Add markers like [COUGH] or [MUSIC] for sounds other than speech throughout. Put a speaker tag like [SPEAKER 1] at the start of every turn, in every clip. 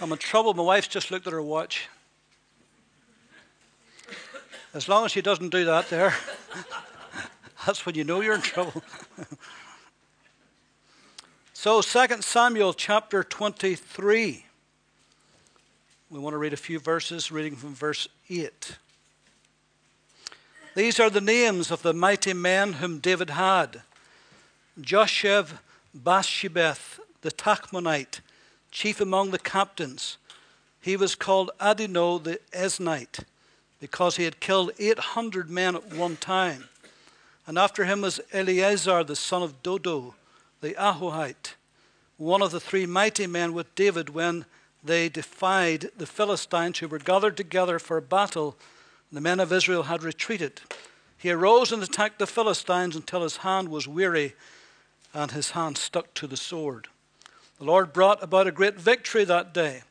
[SPEAKER 1] I'm in trouble. My wife's just looked at her watch. As long as she doesn't do that there, [LAUGHS] that's when you know you're in trouble. [LAUGHS] so, 2 Samuel chapter 23. We want to read a few verses, reading from verse 8. These are the names of the mighty men whom David had Joshev Bathshebeth, the Tachmonite, chief among the captains. He was called Adino the Eznite because he had killed 800 men at one time. And after him was Eleazar the son of Dodo, the Ahohite, one of the three mighty men with David when they defied the Philistines who were gathered together for battle. The men of Israel had retreated. He arose and attacked the Philistines until his hand was weary and his hand stuck to the sword. The Lord brought about a great victory that day,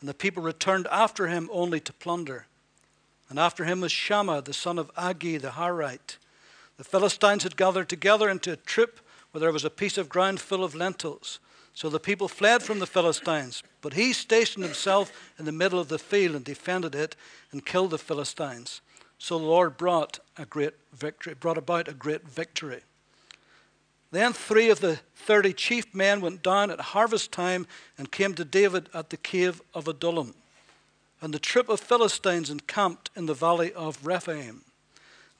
[SPEAKER 1] and the people returned after him only to plunder. And after him was Shammah, the son of Agee the Harite. The Philistines had gathered together into a troop where there was a piece of ground full of lentils. So the people fled from the Philistines. But he stationed himself in the middle of the field and defended it and killed the Philistines. So the Lord brought a great victory, brought about a great victory. Then three of the thirty chief men went down at harvest time and came to David at the cave of Adullam and the troop of Philistines encamped in the valley of Rephaim.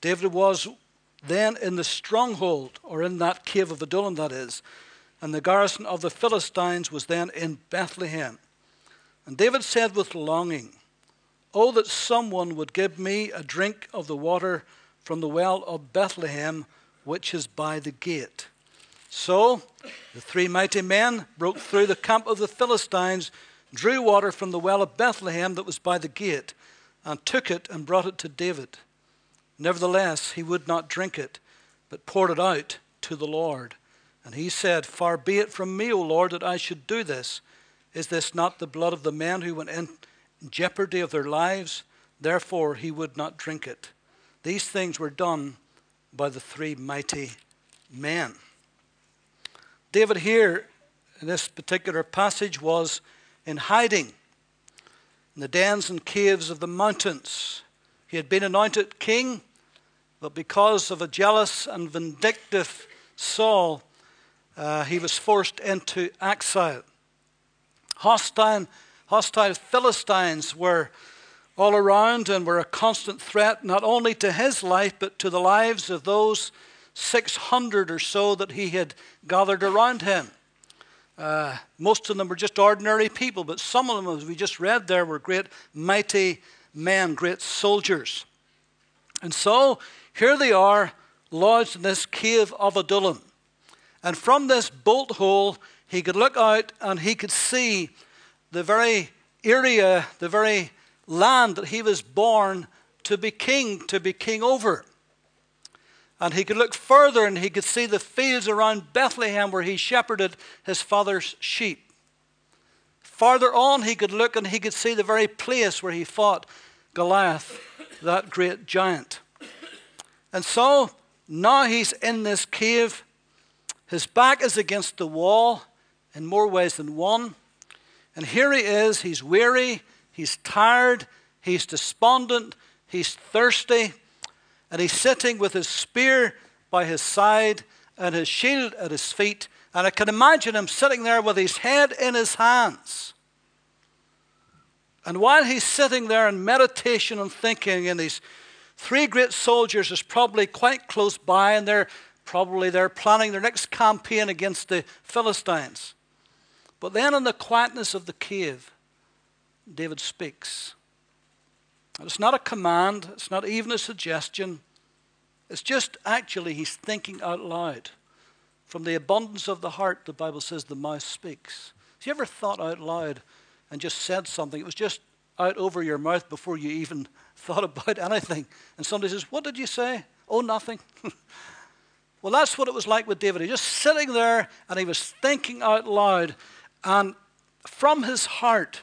[SPEAKER 1] David was then in the stronghold, or in that cave of Adullam, that is, and the garrison of the Philistines was then in Bethlehem. And David said with longing, Oh, that someone would give me a drink of the water from the well of Bethlehem, which is by the gate. So the three mighty men broke through the camp of the Philistines drew water from the well of Bethlehem that was by the gate, and took it and brought it to David. Nevertheless, he would not drink it, but poured it out to the Lord. And he said, Far be it from me, O Lord, that I should do this. Is this not the blood of the men who went in jeopardy of their lives? Therefore, he would not drink it. These things were done by the three mighty men. David, here in this particular passage, was in hiding in the dens and caves of the mountains. He had been anointed king, but because of a jealous and vindictive Saul, uh, he was forced into exile. Hostile, hostile Philistines were all around and were a constant threat not only to his life but to the lives of those 600 or so that he had gathered around him. Uh, most of them were just ordinary people, but some of them, as we just read there, were great, mighty men, great soldiers. And so here they are, lodged in this cave of Adullam. And from this bolt hole, he could look out and he could see the very area, the very land that he was born to be king, to be king over. And he could look further and he could see the fields around Bethlehem where he shepherded his father's sheep. Farther on, he could look and he could see the very place where he fought Goliath, that great giant. And so now he's in this cave. His back is against the wall in more ways than one. And here he is. He's weary, he's tired, he's despondent, he's thirsty and he's sitting with his spear by his side and his shield at his feet. And I can imagine him sitting there with his head in his hands. And while he's sitting there in meditation and thinking, and these three great soldiers is probably quite close by, and they're probably they're planning their next campaign against the Philistines. But then in the quietness of the cave, David speaks. It's not a command, it's not even a suggestion. It's just actually he's thinking out loud. From the abundance of the heart, the Bible says the mouth speaks. Have you ever thought out loud and just said something? It was just out over your mouth before you even [LAUGHS] thought about anything. And somebody says, What did you say? Oh, nothing. [LAUGHS] well, that's what it was like with David. He was just sitting there and he was thinking out loud. And from his heart,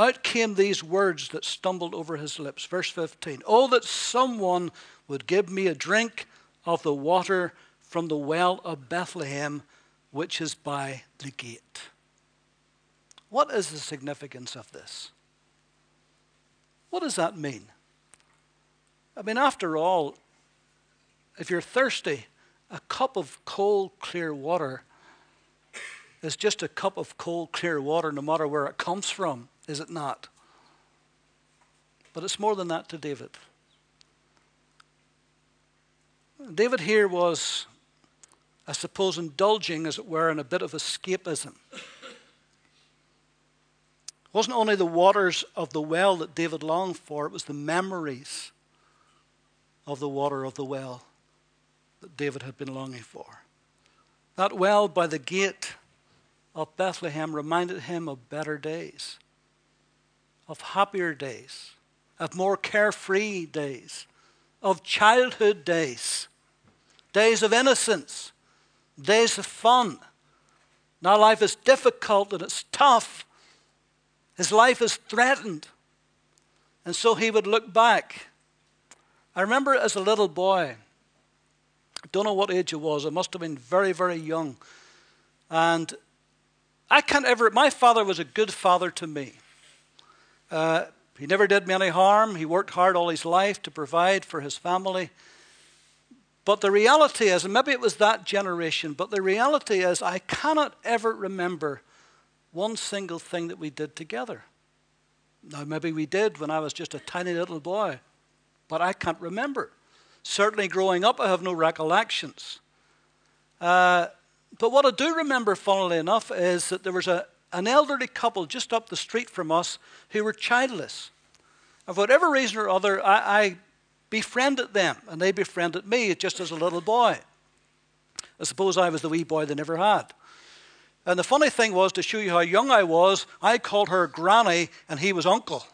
[SPEAKER 1] out came these words that stumbled over his lips. Verse 15 Oh, that someone would give me a drink of the water from the well of Bethlehem, which is by the gate. What is the significance of this? What does that mean? I mean, after all, if you're thirsty, a cup of cold, clear water is just a cup of cold, clear water, no matter where it comes from, is it not? But it's more than that to David. David here was, I suppose, indulging, as it were, in a bit of escapism. It wasn't only the waters of the well that David longed for, it was the memories of the water of the well that David had been longing for. That well by the gate of Bethlehem reminded him of better days, of happier days, of more carefree days, of childhood days, days of innocence, days of fun. Now life is difficult and it's tough. His life is threatened. And so he would look back. I remember as a little boy, I don't know what age it was, I must have been very, very young. And I can't ever, my father was a good father to me. Uh, he never did me any harm. He worked hard all his life to provide for his family. But the reality is, and maybe it was that generation, but the reality is, I cannot ever remember one single thing that we did together. Now, maybe we did when I was just a tiny little boy, but I can't remember. Certainly, growing up, I have no recollections. Uh, but what I do remember, funnily enough, is that there was a, an elderly couple just up the street from us who were childless. And for whatever reason or other, I, I befriended them, and they befriended me just as a little boy. I suppose I was the wee boy they never had. And the funny thing was, to show you how young I was, I called her Granny, and he was Uncle.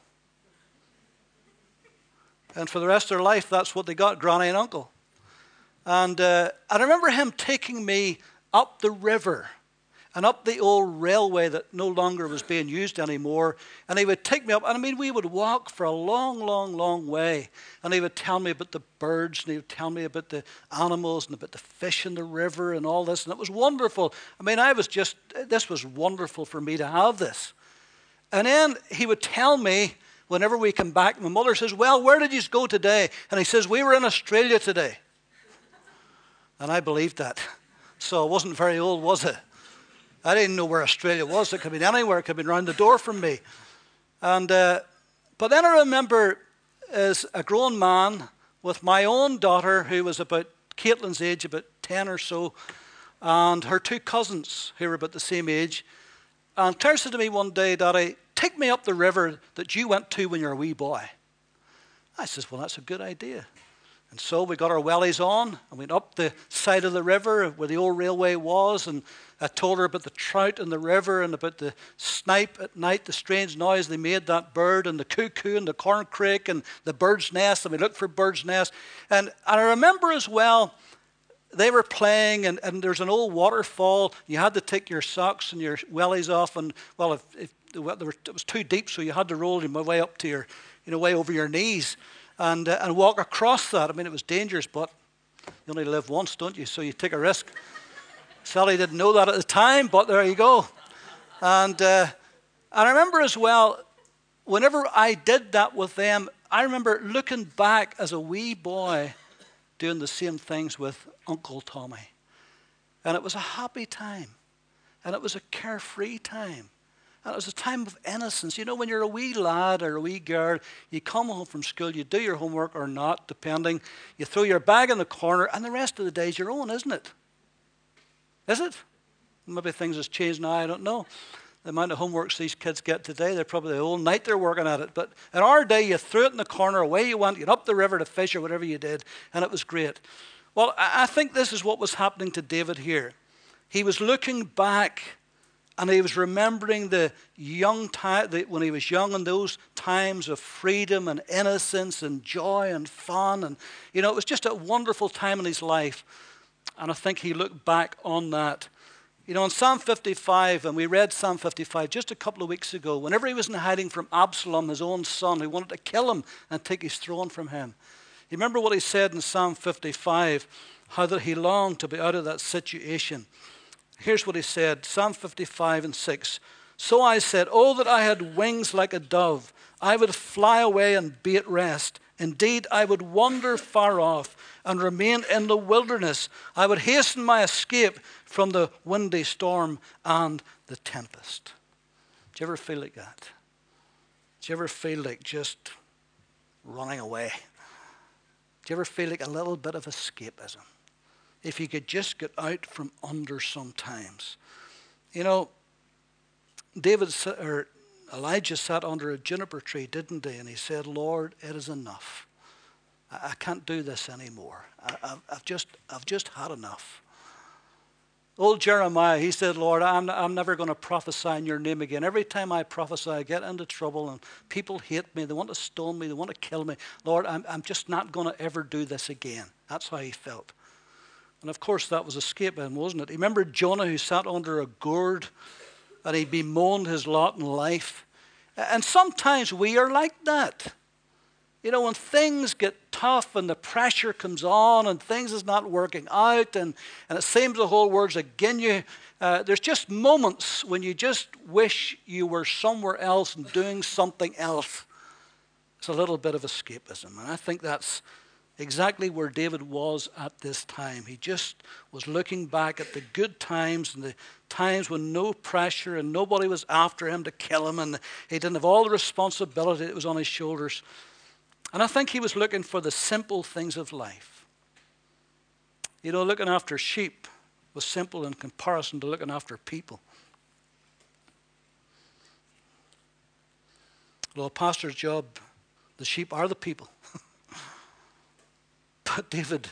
[SPEAKER 1] And for the rest of their life, that's what they got Granny and Uncle. And uh, I remember him taking me up the river and up the old railway that no longer was being used anymore. And he would take me up, and I mean, we would walk for a long, long, long way. And he would tell me about the birds, and he would tell me about the animals, and about the fish in the river, and all this. And it was wonderful. I mean, I was just, this was wonderful for me to have this. And then he would tell me, whenever we come back, my mother says, Well, where did you go today? And he says, We were in Australia today. And I believed that. So I wasn't very old, was it? I didn't know where Australia was. It could been anywhere. It could been around the door from me. And, uh, but then I remember as a grown man with my own daughter, who was about Caitlin's age, about 10 or so, and her two cousins, who were about the same age. And Claire said to me one day, Daddy, take me up the river that you went to when you were a wee boy. I says, Well, that's a good idea. And so we got our wellies on and went up the side of the river where the old railway was. And I told her about the trout in the river and about the snipe at night, the strange noise they made, that bird, and the cuckoo and the corncrake and the bird's nest. And we looked for bird's nest. And I remember as well, they were playing, and, and there's an old waterfall. You had to take your socks and your wellies off. And, well, if, if it was too deep, so you had to roll your way up to your, you know, way over your knees and, uh, and walk across that. I mean, it was dangerous, but you only live once, don't you? So you take a risk. Sally didn't know that at the time, but there you go. And, uh, and I remember as well, whenever I did that with them, I remember looking back as a wee boy doing the same things with Uncle Tommy. And it was a happy time. And it was a carefree time. And it was a time of innocence. You know, when you're a wee lad or a wee girl, you come home from school, you do your homework or not, depending. You throw your bag in the corner, and the rest of the day is your own, isn't it? Is it? Maybe things has changed now, I don't know. The amount of homeworks these kids get today, they're probably the whole night they're working at it. But in our day, you threw it in the corner, away you went, you'd up the river to fish or whatever you did, and it was great. Well, I think this is what was happening to David here. He was looking back and he was remembering the young time, when he was young and those times of freedom and innocence and joy and fun. And, you know, it was just a wonderful time in his life. And I think he looked back on that. You know, in Psalm 55, and we read Psalm 55 just a couple of weeks ago, whenever he was in hiding from Absalom, his own son, who wanted to kill him and take his throne from him. You remember what he said in Psalm 55? How that he longed to be out of that situation. Here's what he said Psalm 55 and 6 So I said, Oh, that I had wings like a dove. I would fly away and be at rest. Indeed, I would wander far off and remain in the wilderness. I would hasten my escape from the windy storm and the tempest. Do you ever feel like that? Do you ever feel like just running away? Do you ever feel like a little bit of escapism? If you could just get out from under sometimes. You know, David or Elijah sat under a juniper tree, didn't he? And he said, Lord, it is enough. I, I can't do this anymore. I, have just, I've just had enough. Old Jeremiah, he said, Lord, I'm, I'm never going to prophesy in your name again. Every time I prophesy, I get into trouble and people hate me. They want to stone me. They want to kill me. Lord, I'm, I'm just not going to ever do this again. That's how he felt. And of course, that was escaping, wasn't it? Remember Jonah who sat under a gourd and he bemoaned his lot in life? And sometimes we are like that. You know, when things get tough and the pressure comes on and things is not working out and, and it seems the whole world's against you, uh, there's just moments when you just wish you were somewhere else and doing something else. It's a little bit of escapism. And I think that's exactly where David was at this time. He just was looking back at the good times and the times when no pressure and nobody was after him to kill him and he didn't have all the responsibility that was on his shoulders. And I think he was looking for the simple things of life. You know, looking after sheep was simple in comparison to looking after people. Well, a pastor's job, the sheep are the people. But David,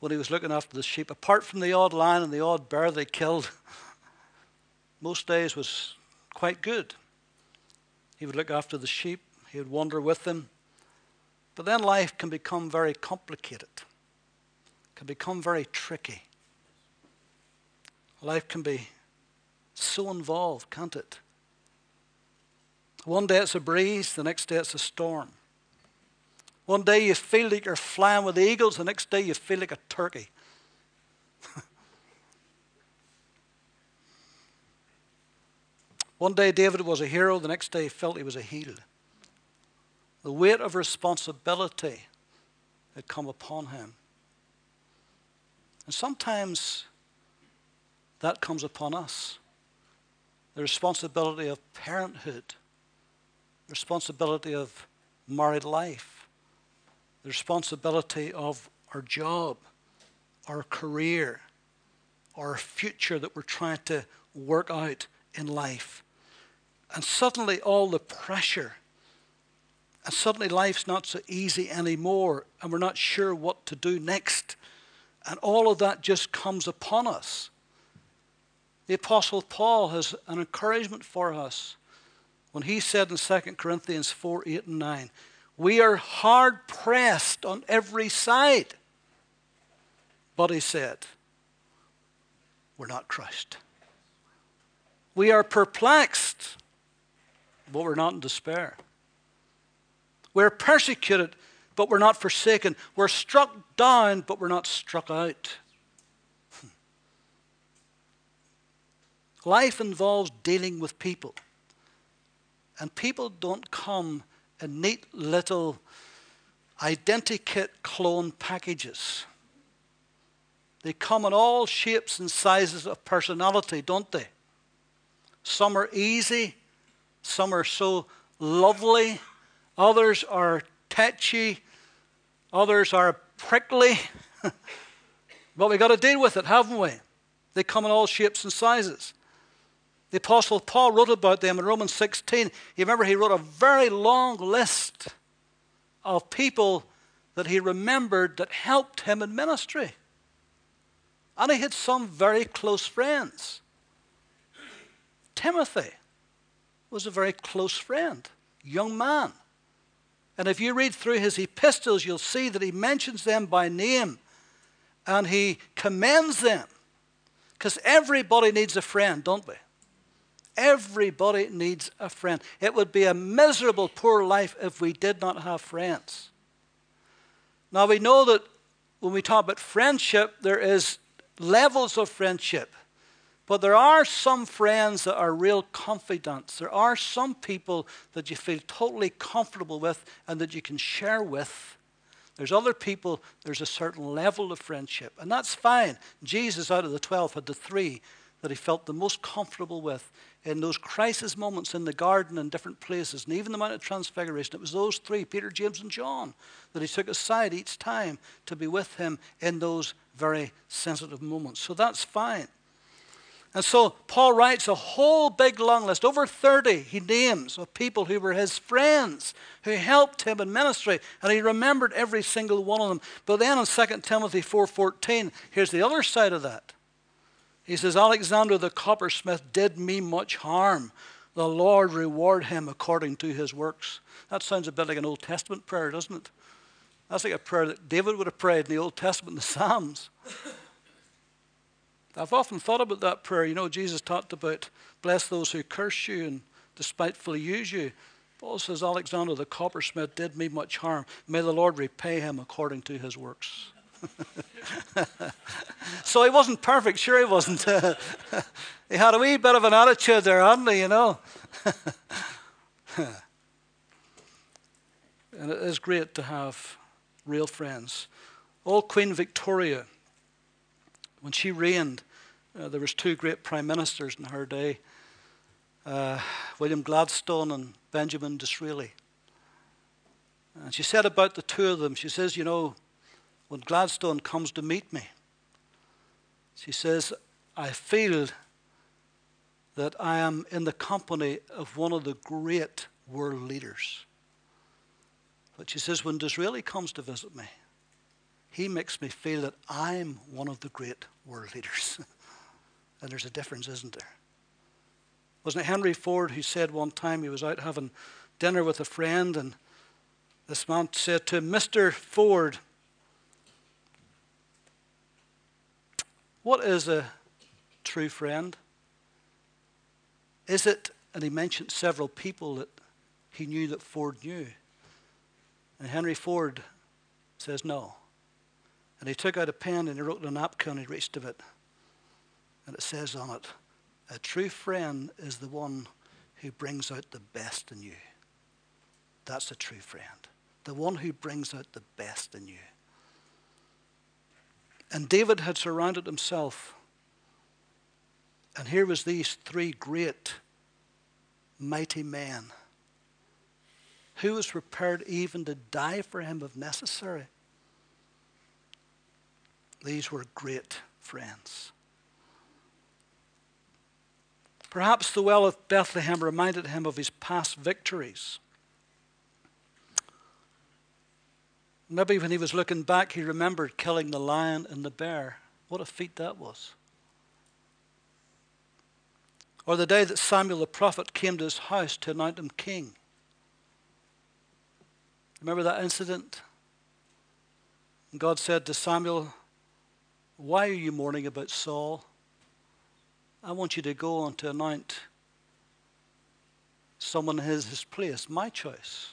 [SPEAKER 1] when he was looking after the sheep, apart from the odd lion and the odd bear they killed, most days was quite good. He would look after the sheep, he would wander with them, but then life can become very complicated, can become very tricky. Life can be so involved, can't it? One day it's a breeze, the next day it's a storm. One day you feel like you're flying with eagles, the next day you feel like a turkey. One day David was a hero, the next day he felt he was a heel the weight of responsibility had come upon him. And sometimes that comes upon us the responsibility of parenthood, responsibility of married life, the responsibility of our job, our career, our future that we're trying to work out in life. And suddenly all the pressure and suddenly life's not so easy anymore, and we're not sure what to do next. And all of that just comes upon us. The Apostle Paul has an encouragement for us when he said in 2 Corinthians 4 8 and 9, We are hard pressed on every side. But he said, We're not crushed. We are perplexed, but we're not in despair. We're persecuted, but we're not forsaken. We're struck down, but we're not struck out. Hmm. Life involves dealing with people. And people don't come in neat little identikit clone packages. They come in all shapes and sizes of personality, don't they? Some are easy, some are so lovely, Others are tetchy. Others are prickly. [LAUGHS] but we've got to deal with it, haven't we? They come in all shapes and sizes. The Apostle Paul wrote about them in Romans 16. You remember he wrote a very long list of people that he remembered that helped him in ministry. And he had some very close friends. Timothy was a very close friend, young man. And if you read through his epistles, you'll see that he mentions them by name and he commends them. Because everybody needs a friend, don't we? Everybody needs a friend. It would be a miserable, poor life if we did not have friends. Now, we know that when we talk about friendship, there is levels of friendship. But there are some friends that are real confidants. There are some people that you feel totally comfortable with and that you can share with. There's other people, there's a certain level of friendship, and that's fine. Jesus, out of the 12, had the three that he felt the most comfortable with in those crisis moments in the garden and different places, and even the Mount of Transfiguration. It was those three, Peter, James, and John, that he took aside each time to be with him in those very sensitive moments. So that's fine. And so Paul writes a whole big long list, over 30 he names of people who were his friends, who helped him in ministry, and he remembered every single one of them. But then in 2 Timothy 4:14, here's the other side of that. He says, Alexander the coppersmith did me much harm. The Lord reward him according to his works. That sounds a bit like an Old Testament prayer, doesn't it? That's like a prayer that David would have prayed in the Old Testament, the Psalms. I've often thought about that prayer. You know, Jesus talked about bless those who curse you and despitefully use you. Paul says, Alexander the coppersmith did me much harm. May the Lord repay him according to his works. [LAUGHS] so he wasn't perfect, sure he wasn't. [LAUGHS] he had a wee bit of an attitude there, hadn't he, you know? [LAUGHS] and it is great to have real friends. Old Queen Victoria, when she reigned, uh, there was two great prime ministers in her day, uh, William Gladstone and Benjamin Disraeli. And she said about the two of them, she says, you know, when Gladstone comes to meet me, she says, I feel that I am in the company of one of the great world leaders. But she says, when Disraeli comes to visit me, he makes me feel that I'm one of the great world leaders. [LAUGHS] And there's a difference, isn't there? Wasn't it Henry Ford who said one time he was out having dinner with a friend, and this man said to him, Mr. Ford, what is a true friend? Is it, and he mentioned several people that he knew that Ford knew. And Henry Ford says no. And he took out a pen and he wrote on a napkin and he reached of it. And it says on it, a true friend is the one who brings out the best in you. That's a true friend. The one who brings out the best in you. And David had surrounded himself. And here was these three great, mighty men who was prepared even to die for him if necessary. These were great friends. Perhaps the well of Bethlehem reminded him of his past victories. Maybe when he was looking back, he remembered killing the lion and the bear. What a feat that was. Or the day that Samuel the prophet came to his house to anoint him king. Remember that incident? And God said to Samuel, Why are you mourning about Saul? I want you to go on to anoint someone in his, place, my choice.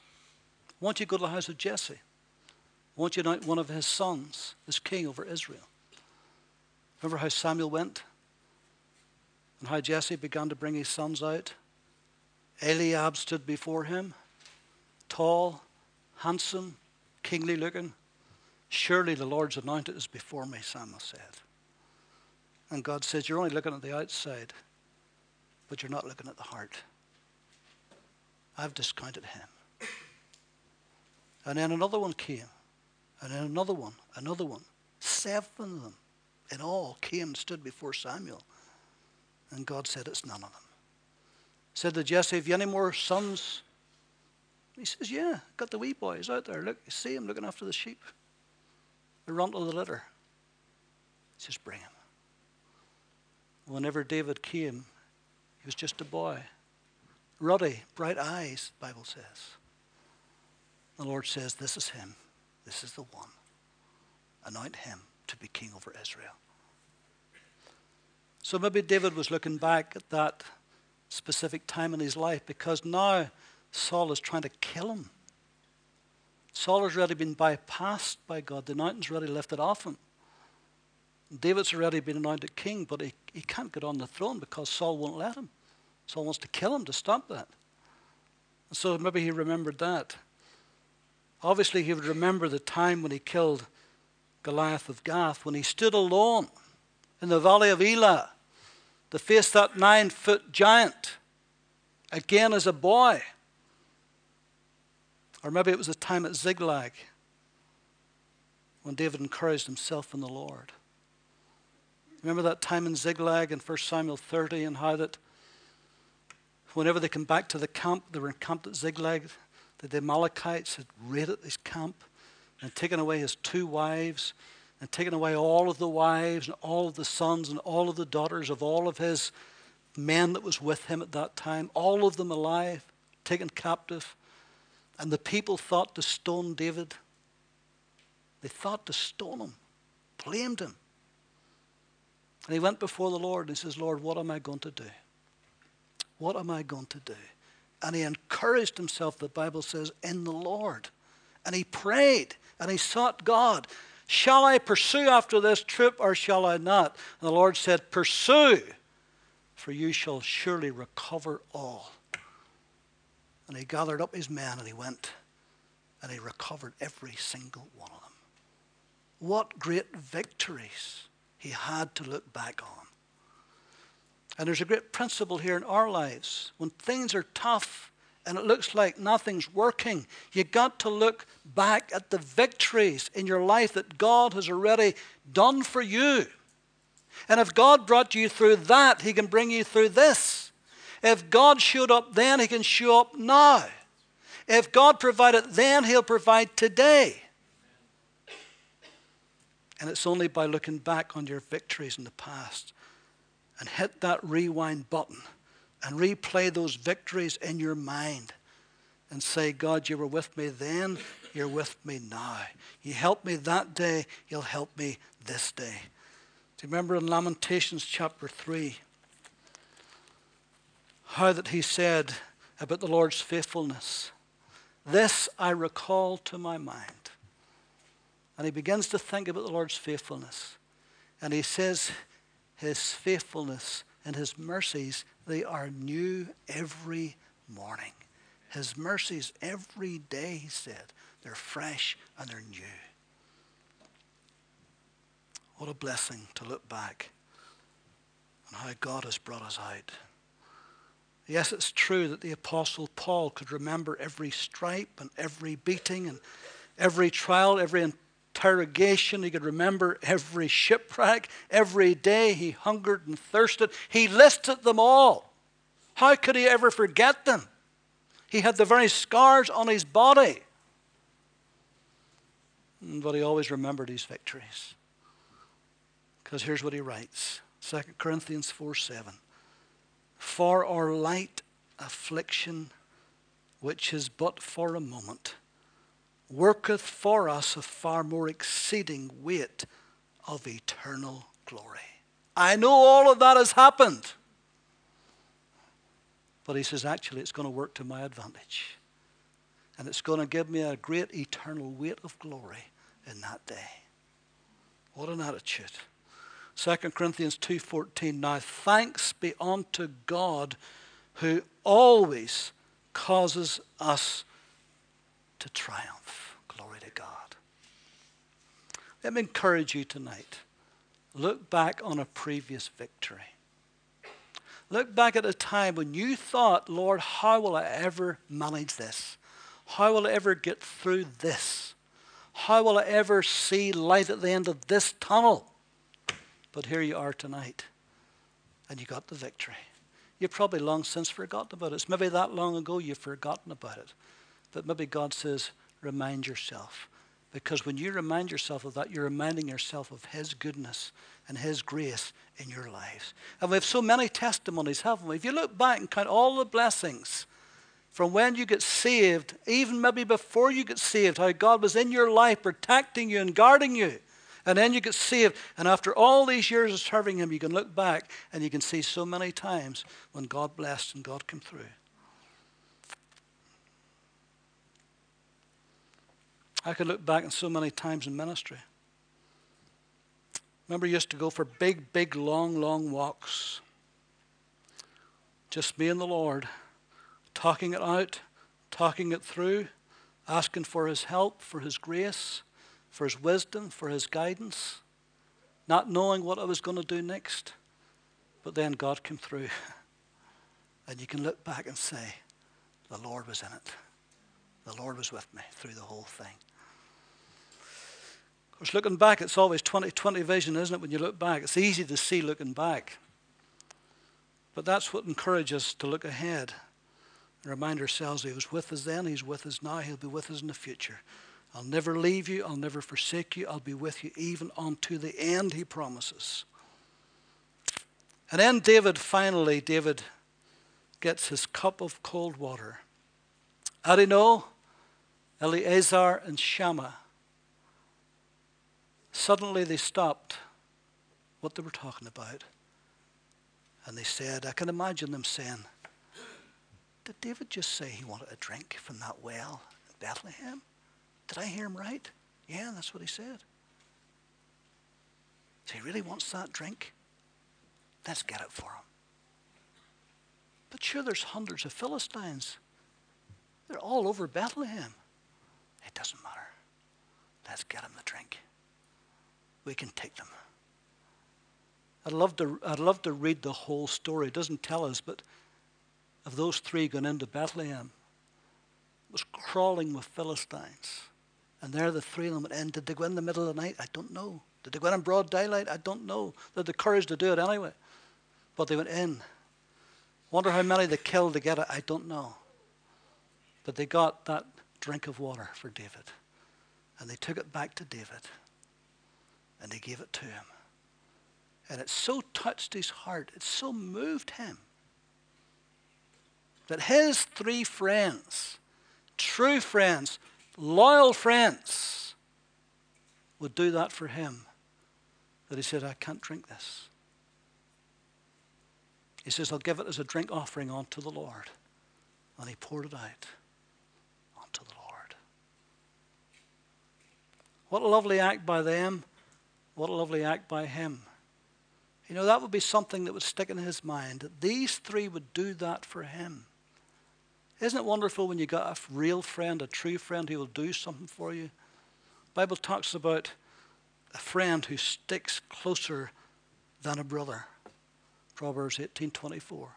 [SPEAKER 1] I want you go to the house of Jesse. I want you anoint one of his sons as king over Israel. Remember how Samuel went? And how Jesse began to bring his sons out? Eliab stood before him, tall, handsome, kingly looking. Surely the Lord's anointed is before me, Samuel said. And God says, You're only looking at the outside, but you're not looking at the heart. I've discounted him. And then another one came, and then another one, another one. Seven of them in all came and stood before Samuel. And God said, It's none of them. He said to Jesse, Have you any more sons? He says, Yeah, got the wee boys out there. Look, you see them looking after the sheep. The runt of the litter. He says, Bring him. Whenever David came, he was just a boy. Ruddy, bright eyes, Bible says. The Lord says, This is him. This is the one. Anoint him to be king over Israel. So maybe David was looking back at that specific time in his life because now Saul is trying to kill him. Saul has already been bypassed by God. The anointing's already lifted off him. David's already been anointed king, but he, he can't get on the throne because Saul won't let him. Saul wants to kill him to stop that. And so maybe he remembered that. Obviously, he would remember the time when he killed Goliath of Gath, when he stood alone in the valley of Elah to face that nine foot giant again as a boy. Or maybe it was the time at Ziklag when David encouraged himself in the Lord. Remember that time in Ziklag in 1 Samuel 30 and how that whenever they come back to the camp, they were encamped at Ziklag, that the Amalekites had raided his camp and taken away his two wives and taken away all of the wives and all of the sons and all of the daughters of all of his men that was with him at that time, all of them alive, taken captive. And the people thought to stone David. They thought to stone him, blamed him. And he went before the Lord and he says, Lord, what am I going to do? What am I going to do? And he encouraged himself, the Bible says, in the Lord. And he prayed and he sought God. Shall I pursue after this trip or shall I not? And the Lord said, Pursue, for you shall surely recover all. And he gathered up his men and he went and he recovered every single one of them. What great victories he had to look back on. And there's a great principle here in our lives. When things are tough and it looks like nothing's working, you got to look back at the victories in your life that God has already done for you. And if God brought you through that, He can bring you through this. If God showed up then, He can show up now. If God provided then, He'll provide today. And it's only by looking back on your victories in the past and hit that rewind button and replay those victories in your mind and say, God, you were with me then, you're with me now. You helped me that day, you'll help me this day. Do you remember in Lamentations chapter 3 how that he said about the Lord's faithfulness? This I recall to my mind. And he begins to think about the Lord's faithfulness. And he says, His faithfulness and His mercies, they are new every morning. His mercies every day, he said, they're fresh and they're new. What a blessing to look back on how God has brought us out. Yes, it's true that the Apostle Paul could remember every stripe and every beating and every trial, every interrogation. He could remember every shipwreck. Every day he hungered and thirsted. He listed them all. How could he ever forget them? He had the very scars on his body. But he always remembered his victories. Because here's what he writes 2 Corinthians 4 7. For our light affliction, which is but for a moment, worketh for us a far more exceeding weight of eternal glory. I know all of that has happened. But he says, actually, it's going to work to my advantage. And it's going to give me a great eternal weight of glory in that day. What an attitude. 2 Corinthians 2.14, Now thanks be unto God who always causes us to triumph. Glory to God. Let me encourage you tonight. Look back on a previous victory. Look back at a time when you thought, Lord, how will I ever manage this? How will I ever get through this? How will I ever see light at the end of this tunnel? But here you are tonight, and you got the victory. You've probably long since forgotten about it. It's maybe that long ago you've forgotten about it. But maybe God says, remind yourself. Because when you remind yourself of that, you're reminding yourself of His goodness and His grace in your lives. And we have so many testimonies, haven't we? If you look back and count all the blessings from when you get saved, even maybe before you get saved, how God was in your life protecting you and guarding you. And then you get saved. And after all these years of serving Him, you can look back and you can see so many times when God blessed and God came through. I could look back on so many times in ministry. Remember, used to go for big, big, long, long walks. Just me and the Lord, talking it out, talking it through, asking for His help, for His grace, for His wisdom, for His guidance, not knowing what I was going to do next. But then God came through. [LAUGHS] And you can look back and say, the Lord was in it. The Lord was with me through the whole thing. Of course, looking back, it's always 20 20 vision, isn't it, when you look back? It's easy to see looking back. But that's what encourages us to look ahead and remind ourselves He was with us then, He's with us now, He'll be with us in the future. I'll never leave you, I'll never forsake you, I'll be with you even unto the end, He promises. And then David, finally, David gets his cup of cold water. Adino, Eleazar, and Shammah. Suddenly they stopped what they were talking about. And they said, I can imagine them saying, Did David just say he wanted a drink from that well in Bethlehem? Did I hear him right? Yeah, that's what he said. So he really wants that drink? Let's get it for him. But sure, there's hundreds of Philistines. They're all over Bethlehem. It doesn't matter. Let's get him the drink. We can take them. I'd love to, I'd love to read the whole story. It doesn't tell us, but of those three going into Bethlehem, was crawling with Philistines. And there the three of them went in. Did they go in the middle of the night? I don't know. Did they go in in broad daylight? I don't know. They had the courage to do it anyway. But they went in. Wonder how many they killed to get it. I don't know. But they got that drink of water for David. And they took it back to David. And they gave it to him. And it so touched his heart, it so moved him, that his three friends, true friends, loyal friends, would do that for him. That he said, I can't drink this. He says, I'll give it as a drink offering unto the Lord. And he poured it out unto the Lord. What a lovely act by them. What a lovely act by him. You know, that would be something that would stick in his mind that these three would do that for him. Isn't it wonderful when you got a real friend, a true friend who will do something for you? The Bible talks about a friend who sticks closer than a brother. Proverbs 18:24.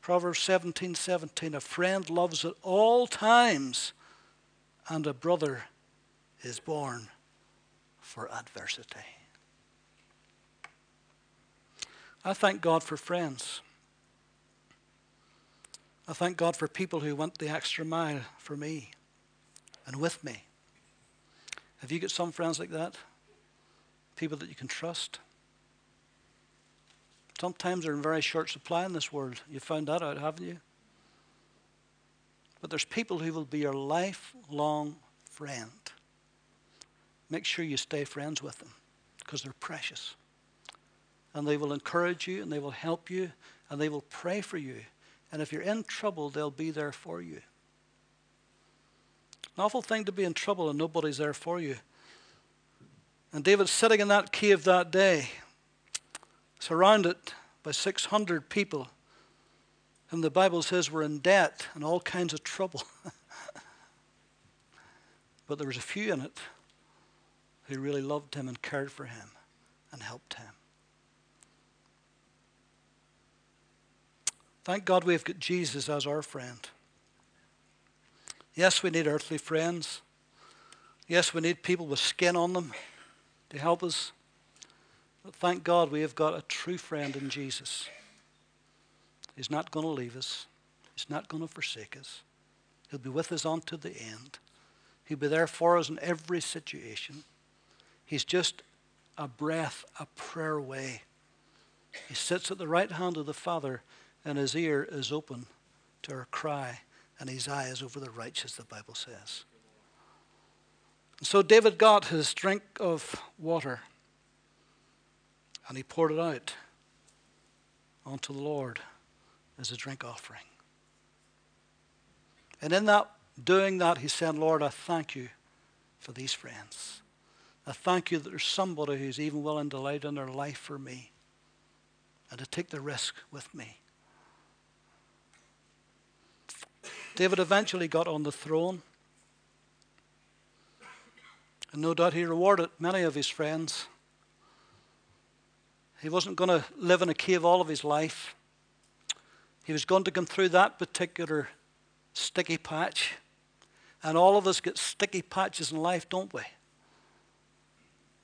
[SPEAKER 1] Proverbs 17:17 17, a friend loves at all times and a brother is born for adversity. I thank God for friends. I thank God for people who went the extra mile for me and with me. Have you got some friends like that? People that you can trust? Sometimes they're in very short supply in this world. You found that out, haven't you? But there's people who will be your lifelong friend. Make sure you stay friends with them because they're precious. And they will encourage you and they will help you and they will pray for you. And if you're in trouble, they'll be there for you. An awful thing to be in trouble and nobody's there for you. And David's sitting in that cave that day surrounded by 600 people whom the Bible says were in debt and all kinds of trouble. [LAUGHS] but there was a few in it who really loved him and cared for him and helped him. Thank God we've got Jesus as our friend. Yes, we need earthly friends. Yes, we need people with skin on them to help us. But thank God we have got a true friend in Jesus. He's not going to leave us. He's not going to forsake us. He'll be with us unto the end. He'll be there for us in every situation. He's just a breath, a prayer away. He sits at the right hand of the Father, and his ear is open to our cry, and his eye is over the righteous, the Bible says. So David got his drink of water and he poured it out onto the Lord as a drink offering. And in that doing that, he said, Lord, I thank you for these friends. I thank you that there's somebody who's even willing to lay down their life for me and to take the risk with me. David eventually got on the throne. And no doubt he rewarded many of his friends. He wasn't going to live in a cave all of his life. He was going to come through that particular sticky patch. And all of us get sticky patches in life, don't we?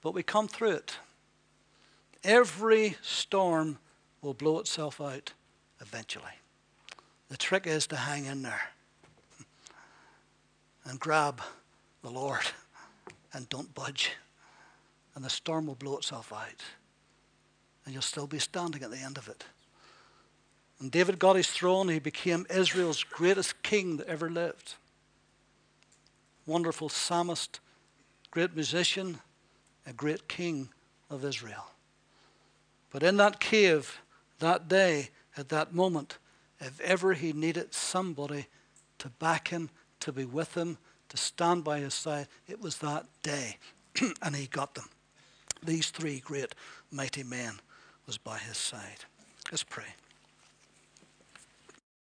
[SPEAKER 1] But we come through it. Every storm will blow itself out eventually. The trick is to hang in there [LAUGHS] and grab the Lord and don't budge. And the storm will blow itself out. And you'll still be standing at the end of it. And David got his throne. He became Israel's greatest king that ever lived. Wonderful psalmist, great musician, a great king of Israel. But in that cave, that day, at that moment, if ever he needed somebody to back him, to be with him, to stand by his side, it was that day. [CLEARS THROAT] and he got them. These three great mighty men was by his side. Let's pray.